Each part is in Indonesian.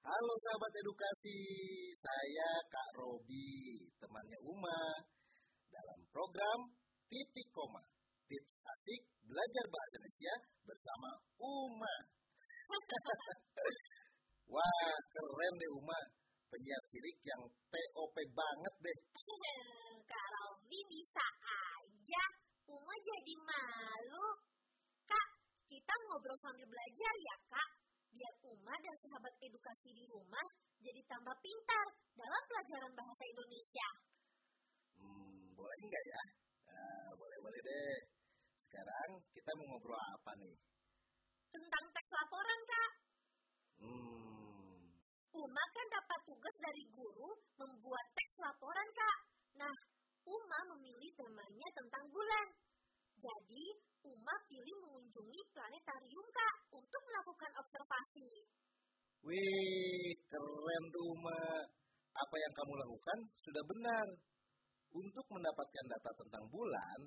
Halo sahabat edukasi, saya Kak Robi, temannya Uma, dalam program Titik Koma, Tips Asik Belajar Bahasa Indonesia bersama Uma. Wah, keren deh Uma, penyiar cilik yang TOP banget deh. Kak Robi bisa aja. Uma jadi malu. Kak, kita ngobrol sambil belajar ya, Kak. Biar Uma dan sahabat edukasi di rumah jadi tambah pintar dalam pelajaran bahasa Indonesia. Hmm, boleh nggak ya? Nah, boleh-boleh deh. Sekarang kita mau ngobrol apa nih? Tentang teks laporan, Kak. Hmm, Uma kan dapat tugas dari guru membuat teks laporan, Kak. Nah, Uma memilih temanya tentang bulan. Jadi, Uma pilih mengunjungi planetarium, Kak, untuk melakukan observasi. Wih, keren Uma. Apa yang kamu lakukan sudah benar. Untuk mendapatkan data tentang bulan,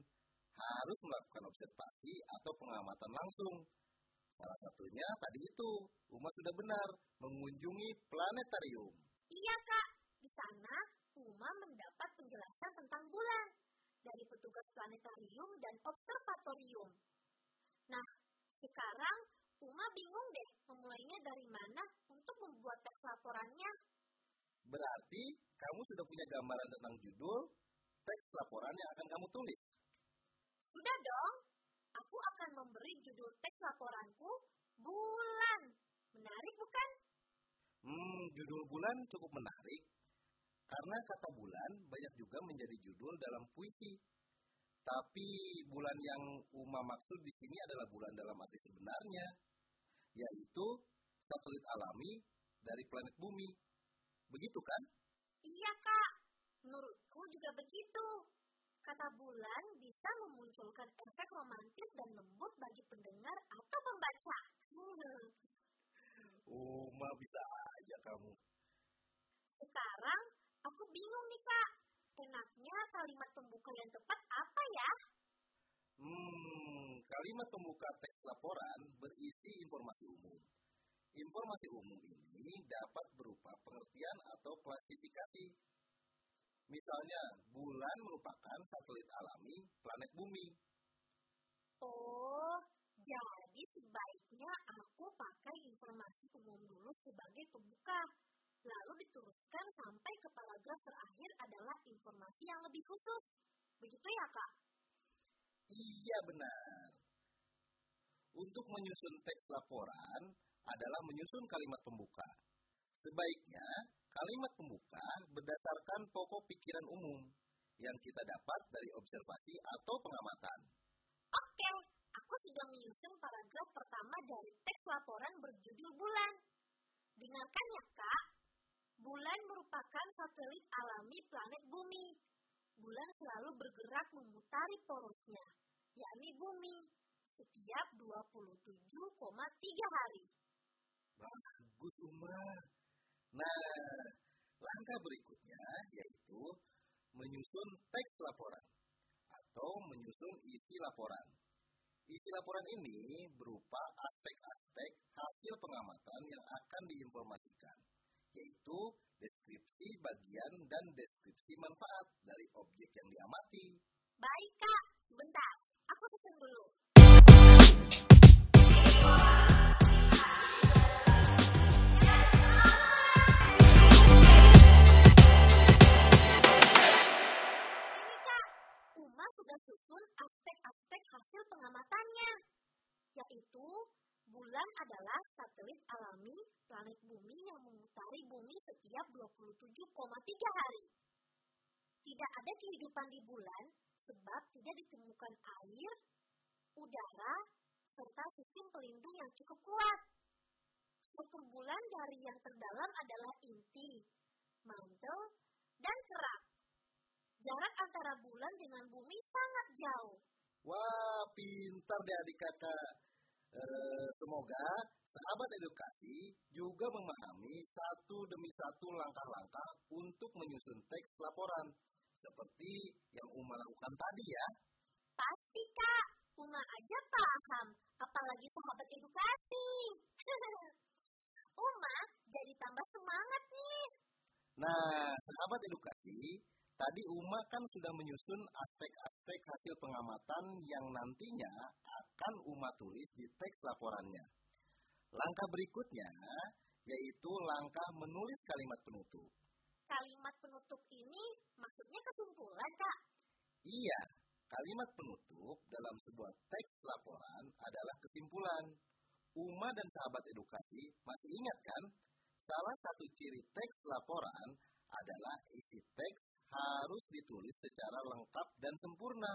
harus melakukan observasi atau pengamatan langsung. Salah satunya tadi itu, Uma sudah benar, mengunjungi planetarium. Iya, Kak. Di sana, Uma mendapat penjelasan tentang bulan dari petugas planetarium dan observatorium. Nah, sekarang Uma bingung deh memulainya dari mana untuk membuat teks laporannya. Berarti kamu sudah punya gambaran tentang judul teks laporan yang akan kamu tulis. Sudah dong, aku akan memberi judul teks laporanku Bulan. Menarik bukan? Hmm, judul bulan cukup menarik karena kata bulan banyak juga menjadi judul dalam puisi. Tapi bulan yang Uma maksud di sini adalah bulan dalam arti sebenarnya, yaitu satelit alami dari planet bumi. Begitu kan? Iya, Kak. Menurutku juga begitu. Kata bulan bisa memunculkan efek romantis dan lembut bagi pendengar atau pembaca. Hmm, Uma bisa aja kamu. Sekarang aku bingung nih, Kak. Enaknya kalimat pembuka yang tepat apa ya? Hmm, kalimat pembuka teks laporan berisi informasi umum. Informasi umum ini dapat berupa pengertian atau klasifikasi. Misalnya, bulan merupakan satelit alami planet bumi. Oh, jadi sebaiknya aku pakai informasi umum dulu sebagai pembuka. Lalu diteruskan sampai ke paragraf terakhir adalah informasi yang lebih khusus. Begitu ya, Kak? Iya benar. Untuk menyusun teks laporan adalah menyusun kalimat pembuka. Sebaiknya kalimat pembuka berdasarkan pokok pikiran umum yang kita dapat dari observasi atau pengamatan. Oke, aku sudah menyusun paragraf pertama dari teks laporan berjudul bulan. Dengarkan ya, Kak. Bulan merupakan satelit alami planet bumi. Bulan selalu bergerak memutari porosnya, yakni bumi, setiap 27,3 hari. Bagus Umar. Nah, langkah berikutnya yaitu menyusun teks laporan atau menyusun isi laporan. Isi laporan ini berupa aspek-aspek hasil pengamatan yang akan diinformasikan, yaitu deskripsi bagian dan deskripsi manfaat dari objek yang diamati. Baik, Kak. Bulan adalah satelit alami planet bumi yang memutari bumi setiap 27,3 hari. Tidak ada kehidupan di bulan sebab tidak ditemukan air, udara, serta sistem pelindung yang cukup kuat. Struktur bulan dari yang terdalam adalah inti, mantel, dan kerak. Jarak antara bulan dengan bumi sangat jauh. Wah, pintar deh adik kakak. Eh, semoga sahabat edukasi juga memahami satu demi satu langkah-langkah untuk menyusun teks laporan. Seperti yang Uma lakukan tadi ya. Pasti, Kak. Uma aja paham, apalagi sahabat edukasi. Uma jadi tambah semangat nih. Nah, sahabat edukasi, tadi Uma kan sudah menyusun aspek-aspek hasil pengamatan yang nantinya akan Uma tulis di teks laporannya. Langkah berikutnya yaitu langkah menulis kalimat penutup. Kalimat penutup ini maksudnya kesimpulan, Kak. Iya, kalimat penutup dalam sebuah teks laporan adalah kesimpulan. Uma dan sahabat edukasi masih ingat kan? Salah satu ciri teks laporan adalah isi teks harus ditulis secara lengkap dan sempurna.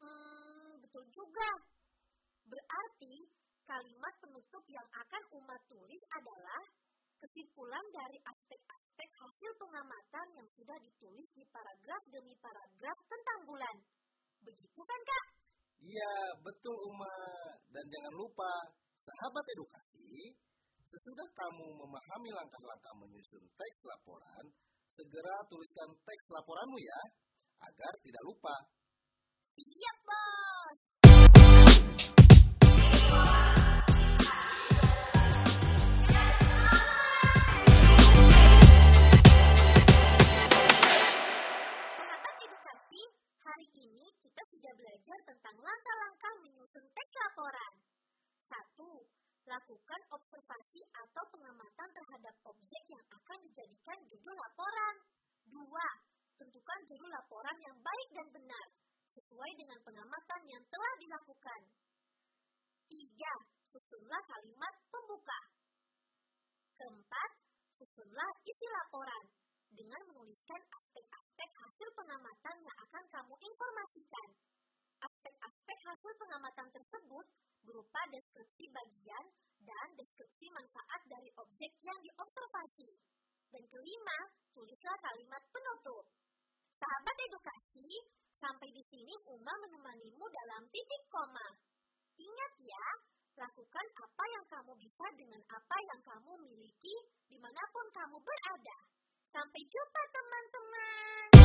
Hmm, betul juga. Berarti kalimat penutup yang akan Uma tulis adalah kesimpulan dari aspek-aspek hasil pengamatan yang sudah ditulis di paragraf demi paragraf tentang bulan. Begitu kan, Kak? Iya, betul Uma. Dan jangan lupa, sahabat edukasi, sesudah kamu memahami langkah-langkah menyusun teks laporan, segera tuliskan teks laporanmu ya, agar tidak lupa. Siap, Bos. Hari ini kita sudah belajar tentang langkah-langkah menyusun teks laporan. Satu, lakukan observasi atau pengamatan terhadap objek yang akan dijadikan judul laporan. Laporan yang baik dan benar, sesuai dengan pengamatan yang telah dilakukan. Tiga, susunlah kalimat pembuka. Keempat, susunlah isi laporan dengan menuliskan aspek-aspek hasil pengamatan yang akan kamu informasikan. Aspek-aspek hasil pengamatan tersebut berupa deskripsi bagian dan deskripsi manfaat dari objek yang diobservasi. Dan kelima, tulislah kalimat penutup. Sahabat edukasi, sampai di sini Uma menemanimu dalam titik koma. Ingat ya, lakukan apa yang kamu bisa dengan apa yang kamu miliki di mana pun kamu berada. Sampai jumpa teman-teman.